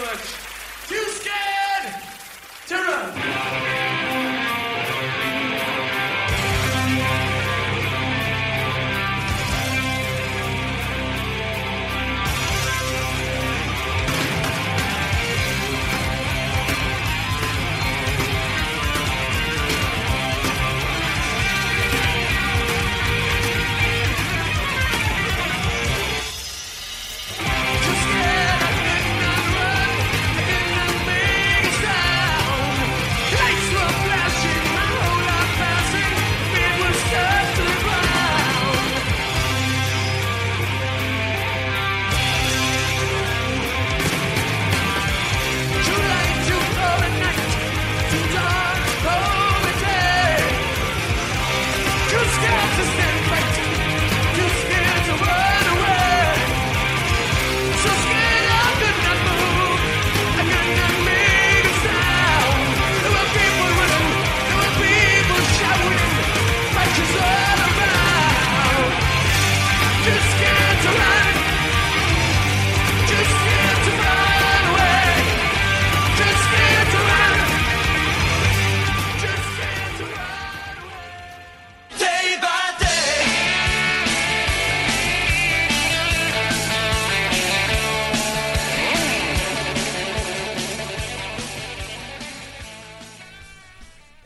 much. Too scared to run.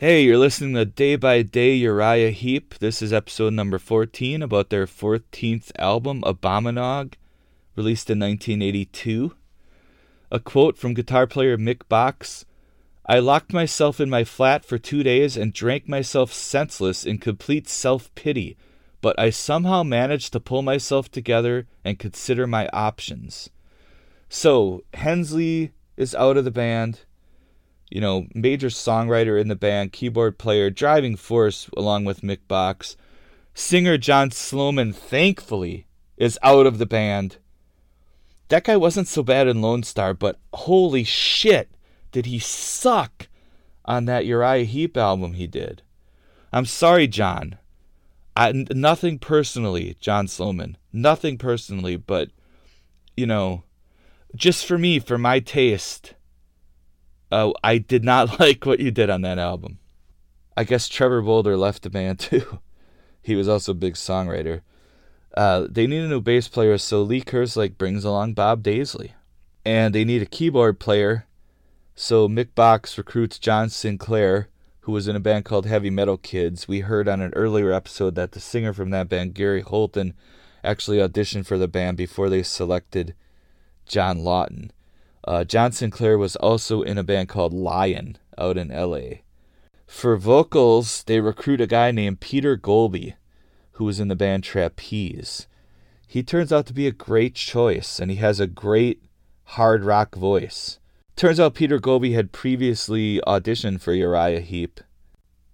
Hey, you're listening to Day by Day Uriah Heep. This is episode number 14 about their 14th album, Abominog, released in 1982. A quote from guitar player Mick Box I locked myself in my flat for two days and drank myself senseless in complete self pity, but I somehow managed to pull myself together and consider my options. So, Hensley is out of the band you know, major songwriter in the band, keyboard player, driving force along with Mick Box. Singer John Sloman, thankfully, is out of the band. That guy wasn't so bad in Lone Star, but holy shit, did he suck on that Uriah Heep album he did. I'm sorry, John. I, nothing personally, John Sloman. Nothing personally, but, you know, just for me, for my taste, uh, I did not like what you did on that album. I guess Trevor Bolder left the band too. he was also a big songwriter. Uh, they need a new bass player, so Lee Kerslake brings along Bob Daisley. And they need a keyboard player, So Mick Box recruits John Sinclair, who was in a band called Heavy Metal Kids. We heard on an earlier episode that the singer from that band, Gary Holton, actually auditioned for the band before they selected John Lawton. Uh, John Sinclair was also in a band called Lion out in LA. For vocals, they recruit a guy named Peter Goalby, who was in the band Trapeze. He turns out to be a great choice, and he has a great hard rock voice. Turns out Peter Goalby had previously auditioned for Uriah Heep,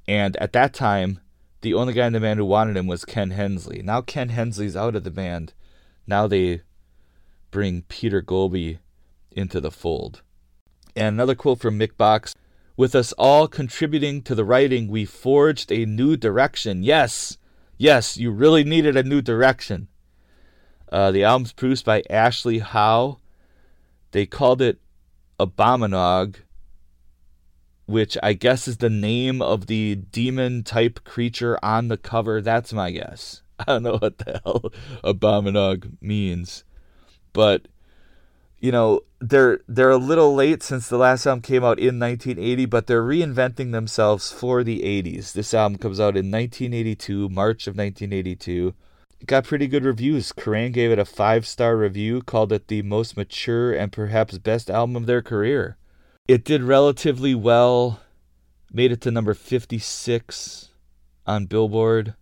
and at that time, the only guy in the band who wanted him was Ken Hensley. Now Ken Hensley's out of the band. Now they bring Peter Goalby into the fold. And another quote from Mick Box With us all contributing to the writing, we forged a new direction. Yes, yes, you really needed a new direction. Uh, the album's produced by Ashley Howe. They called it Abominog, which I guess is the name of the demon type creature on the cover. That's my guess. I don't know what the hell Abominog means. But you know, they're they're a little late since the last album came out in 1980, but they're reinventing themselves for the 80s. This album comes out in 1982, March of 1982. It got pretty good reviews. Kerrang gave it a five star review, called it the most mature and perhaps best album of their career. It did relatively well, made it to number 56 on Billboard.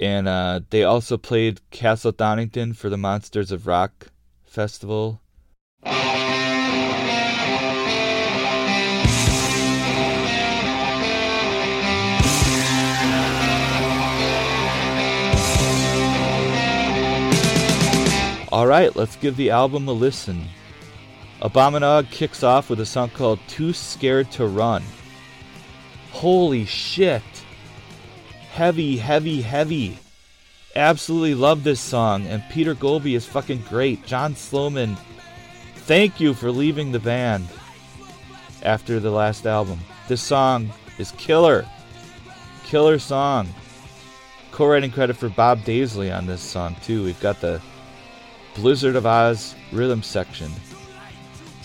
And uh, they also played Castle Donington for the Monsters of Rock Festival. All right, let's give the album a listen. Abominog kicks off with a song called Too Scared to Run. Holy shit. Heavy, heavy, heavy. Absolutely love this song, and Peter Goalby is fucking great. John Sloman, thank you for leaving the band after the last album. This song is killer. Killer song. Co writing credit for Bob Daisley on this song, too. We've got the Blizzard of Ozz rhythm section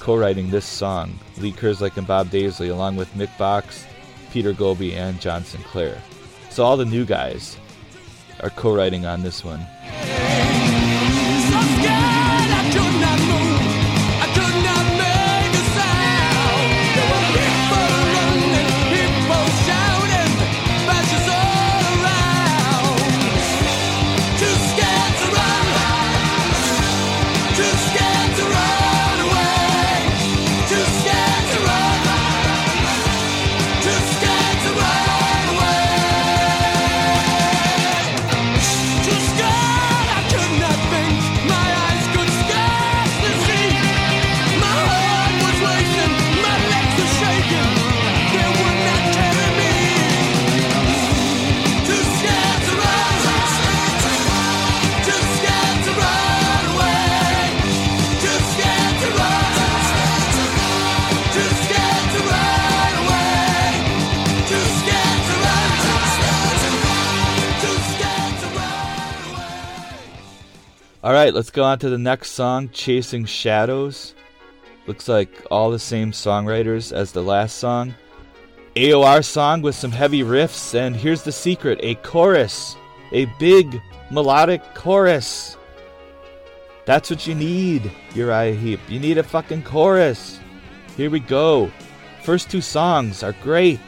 co-writing this song. Lee Kerslake and Bob Daisley, along with Mick Box, Peter Goalby, and John Sinclair. So all the new guys are co-writing on this one. Right, let's go on to the next song, Chasing Shadows. Looks like all the same songwriters as the last song. AOR song with some heavy riffs, and here's the secret a chorus. A big melodic chorus. That's what you need, Uriah Heep. You need a fucking chorus. Here we go. First two songs are great.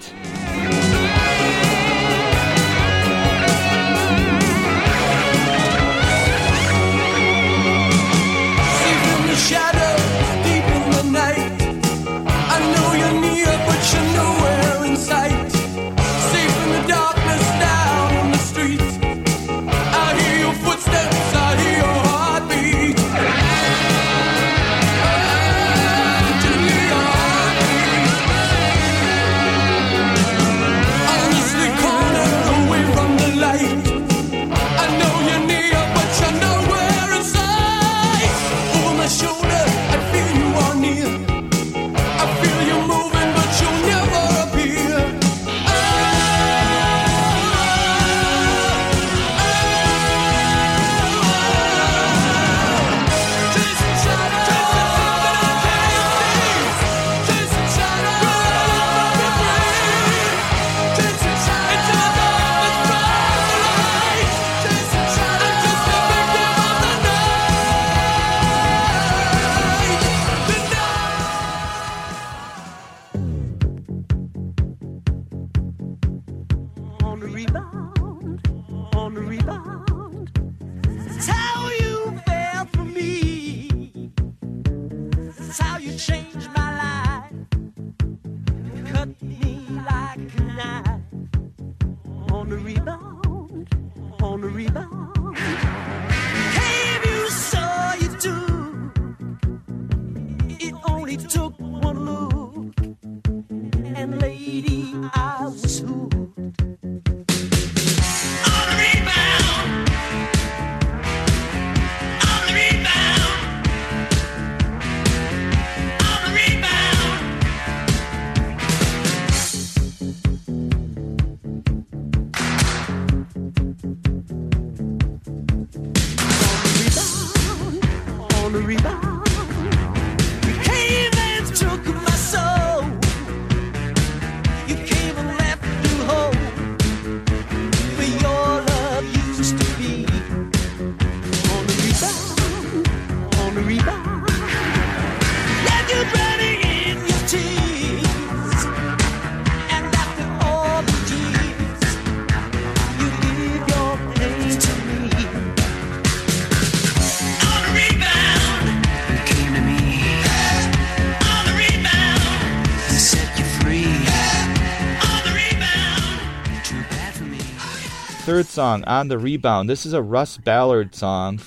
Song, On the Rebound. This is a Russ Ballard song.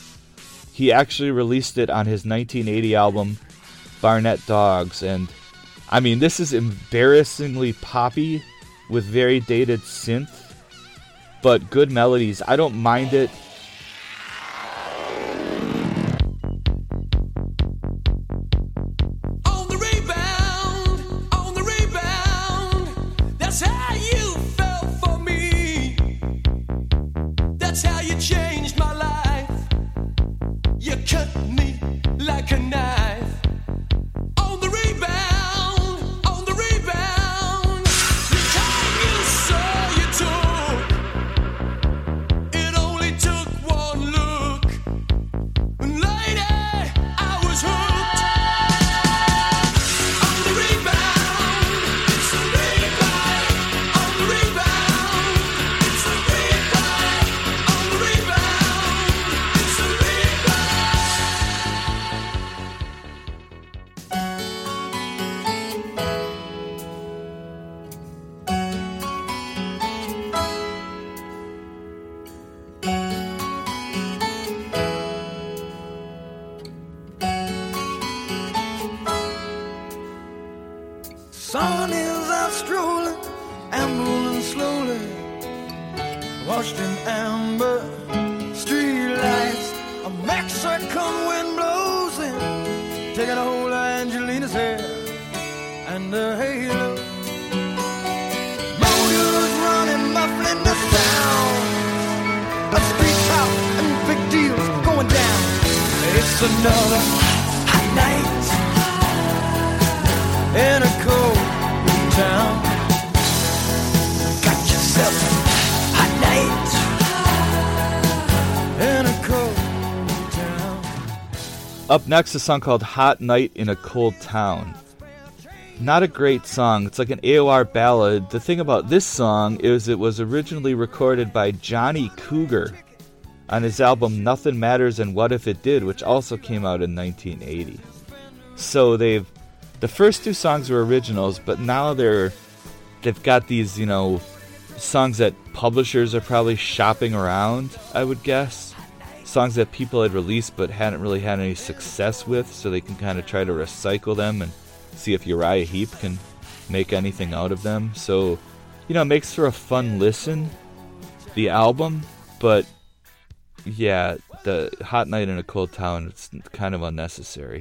He actually released it on his 1980 album, Barnet Dogs. And I mean, this is embarrassingly poppy with very dated synth, but good melodies. I don't mind it. Sun is out strolling, ambling slowly, washed in amber street lights. A Mexican wind blows in, taking a hold of Angelina's hair and her halo. Motors running, muffling the sound of street talk and big deals going down. It's another in a cold town. Up next, a song called Hot Night in a Cold Town. Not a great song. It's like an AOR ballad. The thing about this song is it was originally recorded by Johnny Cougar on his album Nothing Matters and What If It Did, which also came out in 1980. So they've the first two songs were originals, but now they're they've got these, you know, songs that publishers are probably shopping around, I would guess. Songs that people had released but hadn't really had any success with, so they can kind of try to recycle them and see if Uriah Heep can make anything out of them. So, you know, it makes for a fun listen, the album, but yeah, the Hot Night in a Cold Town, it's kind of unnecessary.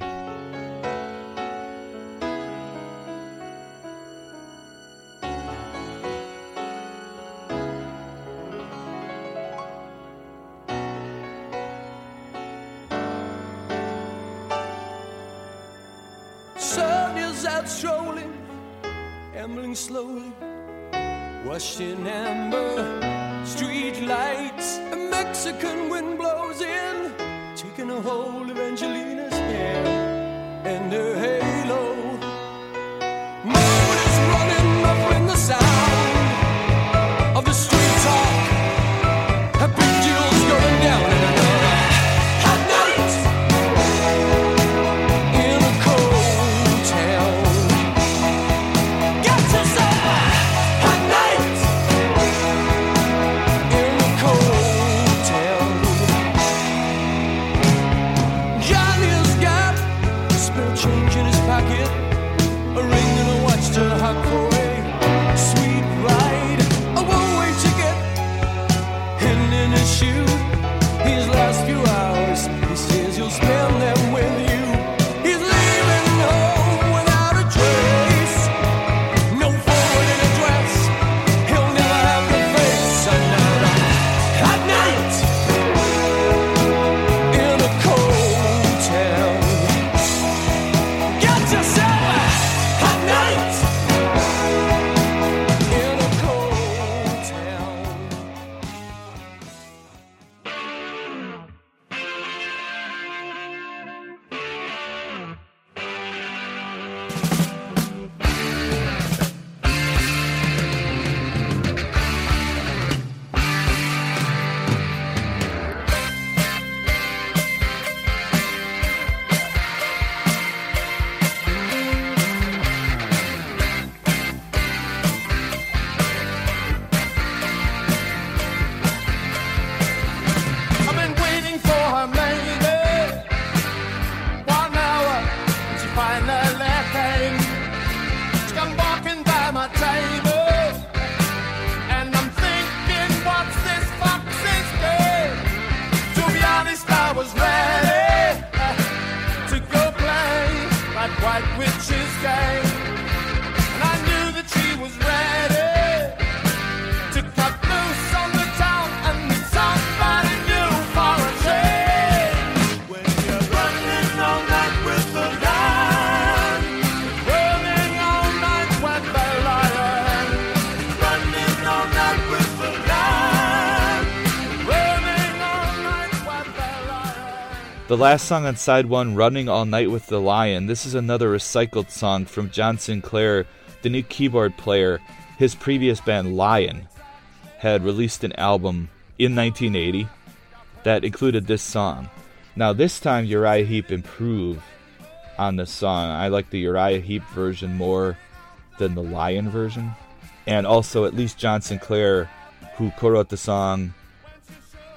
The last song on side one, Running All Night with the Lion, this is another recycled song from John Sinclair, the new keyboard player. His previous band, Lion, had released an album in 1980 that included this song. Now, this time Uriah Heep improved on this song. I like the Uriah Heep version more than the Lion version. And also, at least John Sinclair, who co wrote the song,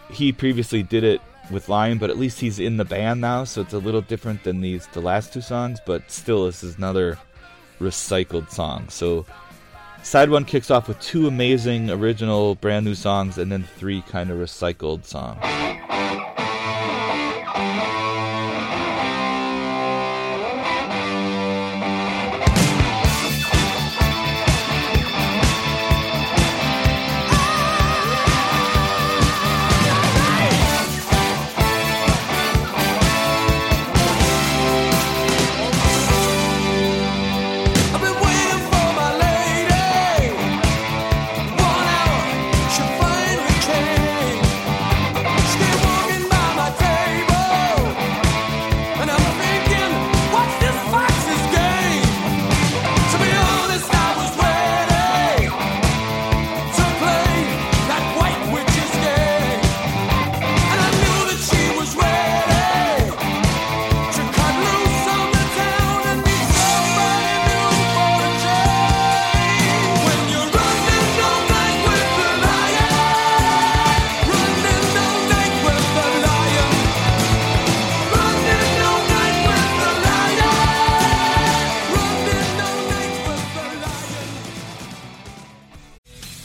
he previously did it with Lion, but at least he's in the band now, so it's a little different than these the last two songs, but still this is another recycled song. So side one kicks off with two amazing original brand new songs and then three kind of recycled songs.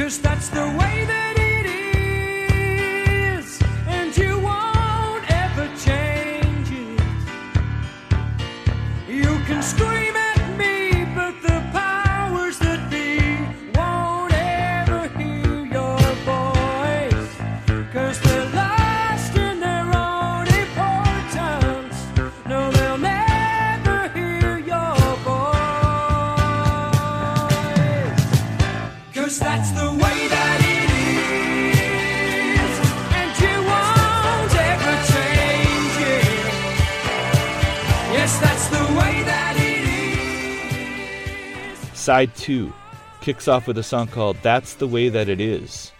Cause that's the way that Side 2 kicks off with a song called That's the Way That It Is.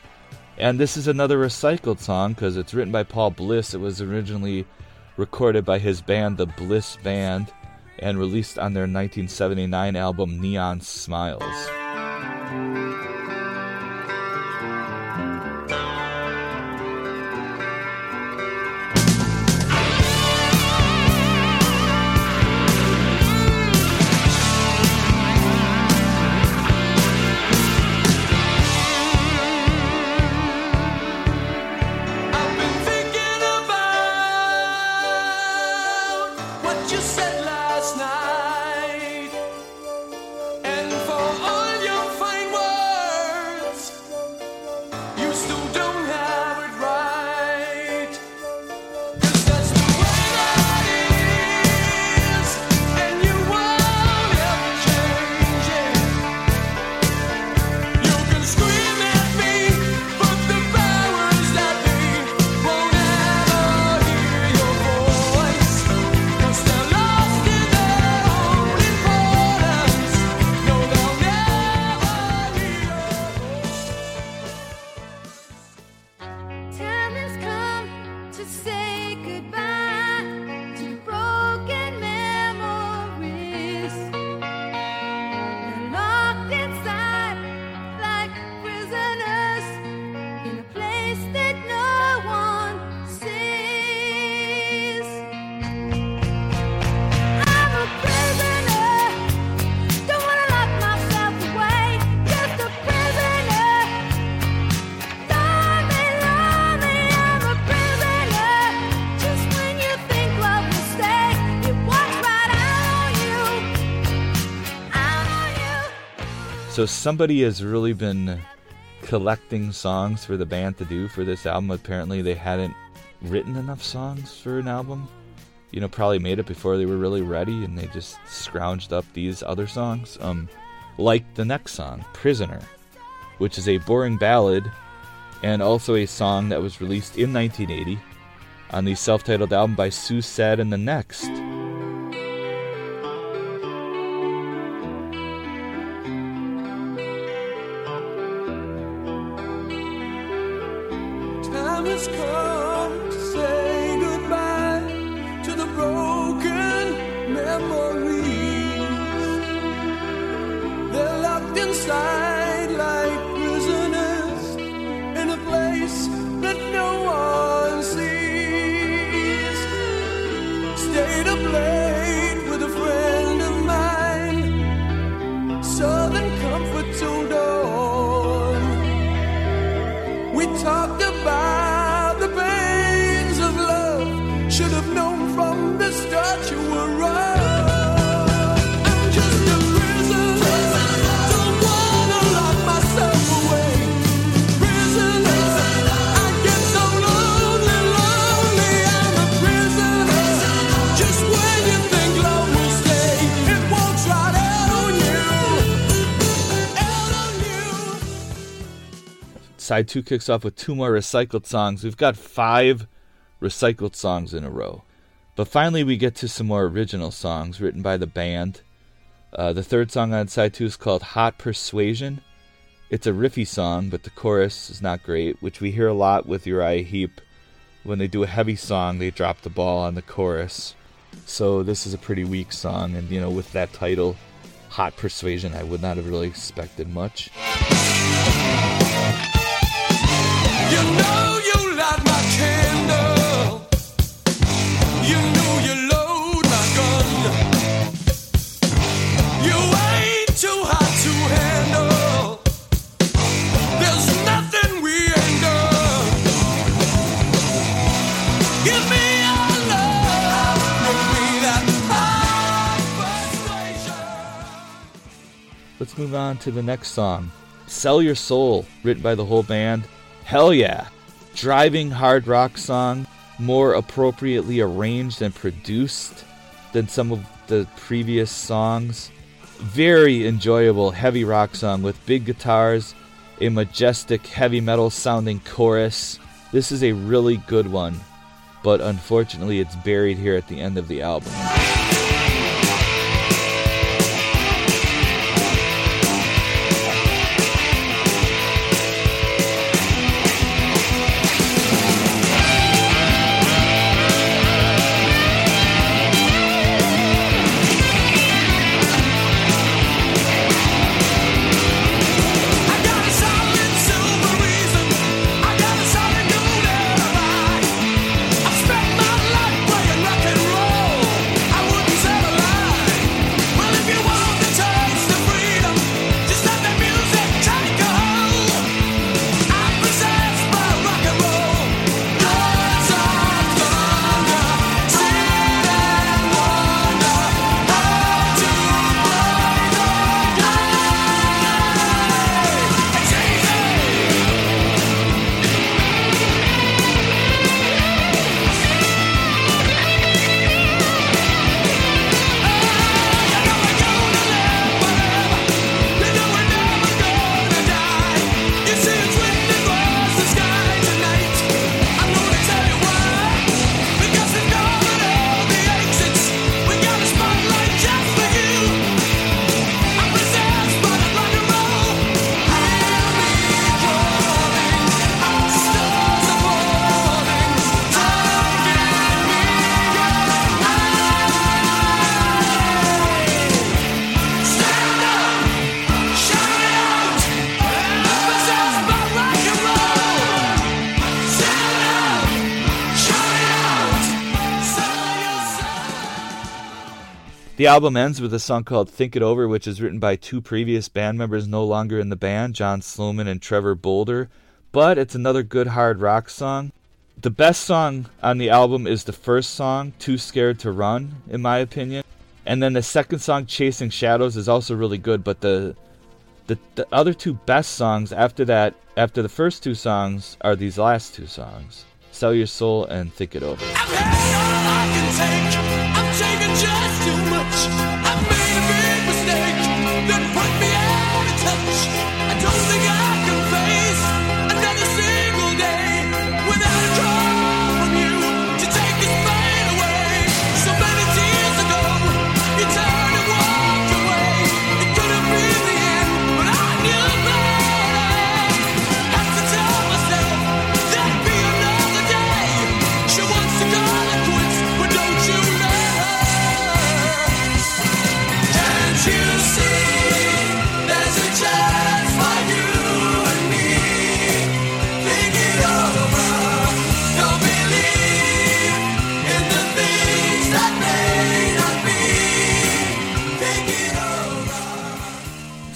And this is another recycled song because it's written by Paul Bliss. It was originally recorded by his band, the Bliss Band, and released on their 1979 album Neon Smiles. So somebody has really been collecting songs for the band to do for this album. Apparently, they hadn't written enough songs for an album. You know, probably made it before they were really ready, and they just scrounged up these other songs. Um, like the next song, "Prisoner," which is a boring ballad, and also a song that was released in 1980 on the self-titled album by Sue Saad and the Next. Side 2 kicks off with two more recycled songs. We've got five recycled songs in a row. But finally, we get to some more original songs written by the band. Uh, the third song on side 2 is called Hot Persuasion. It's a riffy song, but the chorus is not great, which we hear a lot with Uriah Heep. When they do a heavy song, they drop the ball on the chorus. So this is a pretty weak song, and you know, with that title, Hot Persuasion, I would not have really expected much. Let's move on to the next song. Sell Your Soul, written by the whole band. Hell yeah. Driving hard rock song, more appropriately arranged and produced than some of the previous songs. Very enjoyable heavy rock song with big guitars, a majestic heavy metal sounding chorus. This is a really good one, but unfortunately it's buried here at the end of the album. Album ends with a song called Think It Over, which is written by two previous band members no longer in the band, John Sloman and Trevor Bolder. But it's another good hard rock song. The best song on the album is the first song, Too Scared to Run, in my opinion. And then the second song, Chasing Shadows, is also really good, but the The, the other two best songs after that, after the first two songs, are these last two songs Sell Your Soul and Think It Over.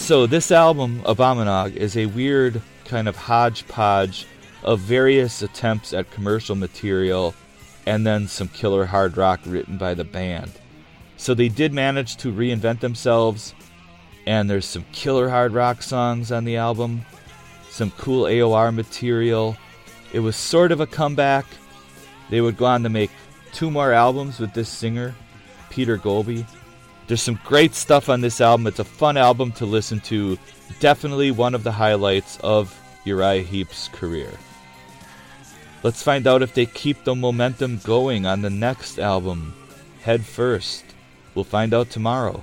So this album, Abominog, is a weird kind of hodgepodge of various attempts at commercial material and then some killer hard rock written by the band. So they did manage to reinvent themselves, and there's some killer hard rock songs on the album, some cool AOR material. It was sort of a comeback. They would go on to make two more albums with this singer, Peter Goalby. There's some great stuff on this album. It's a fun album to listen to. Definitely one of the highlights of Uriah Heep's career. Let's find out if they keep the momentum going on the next album, Head First. We'll find out tomorrow.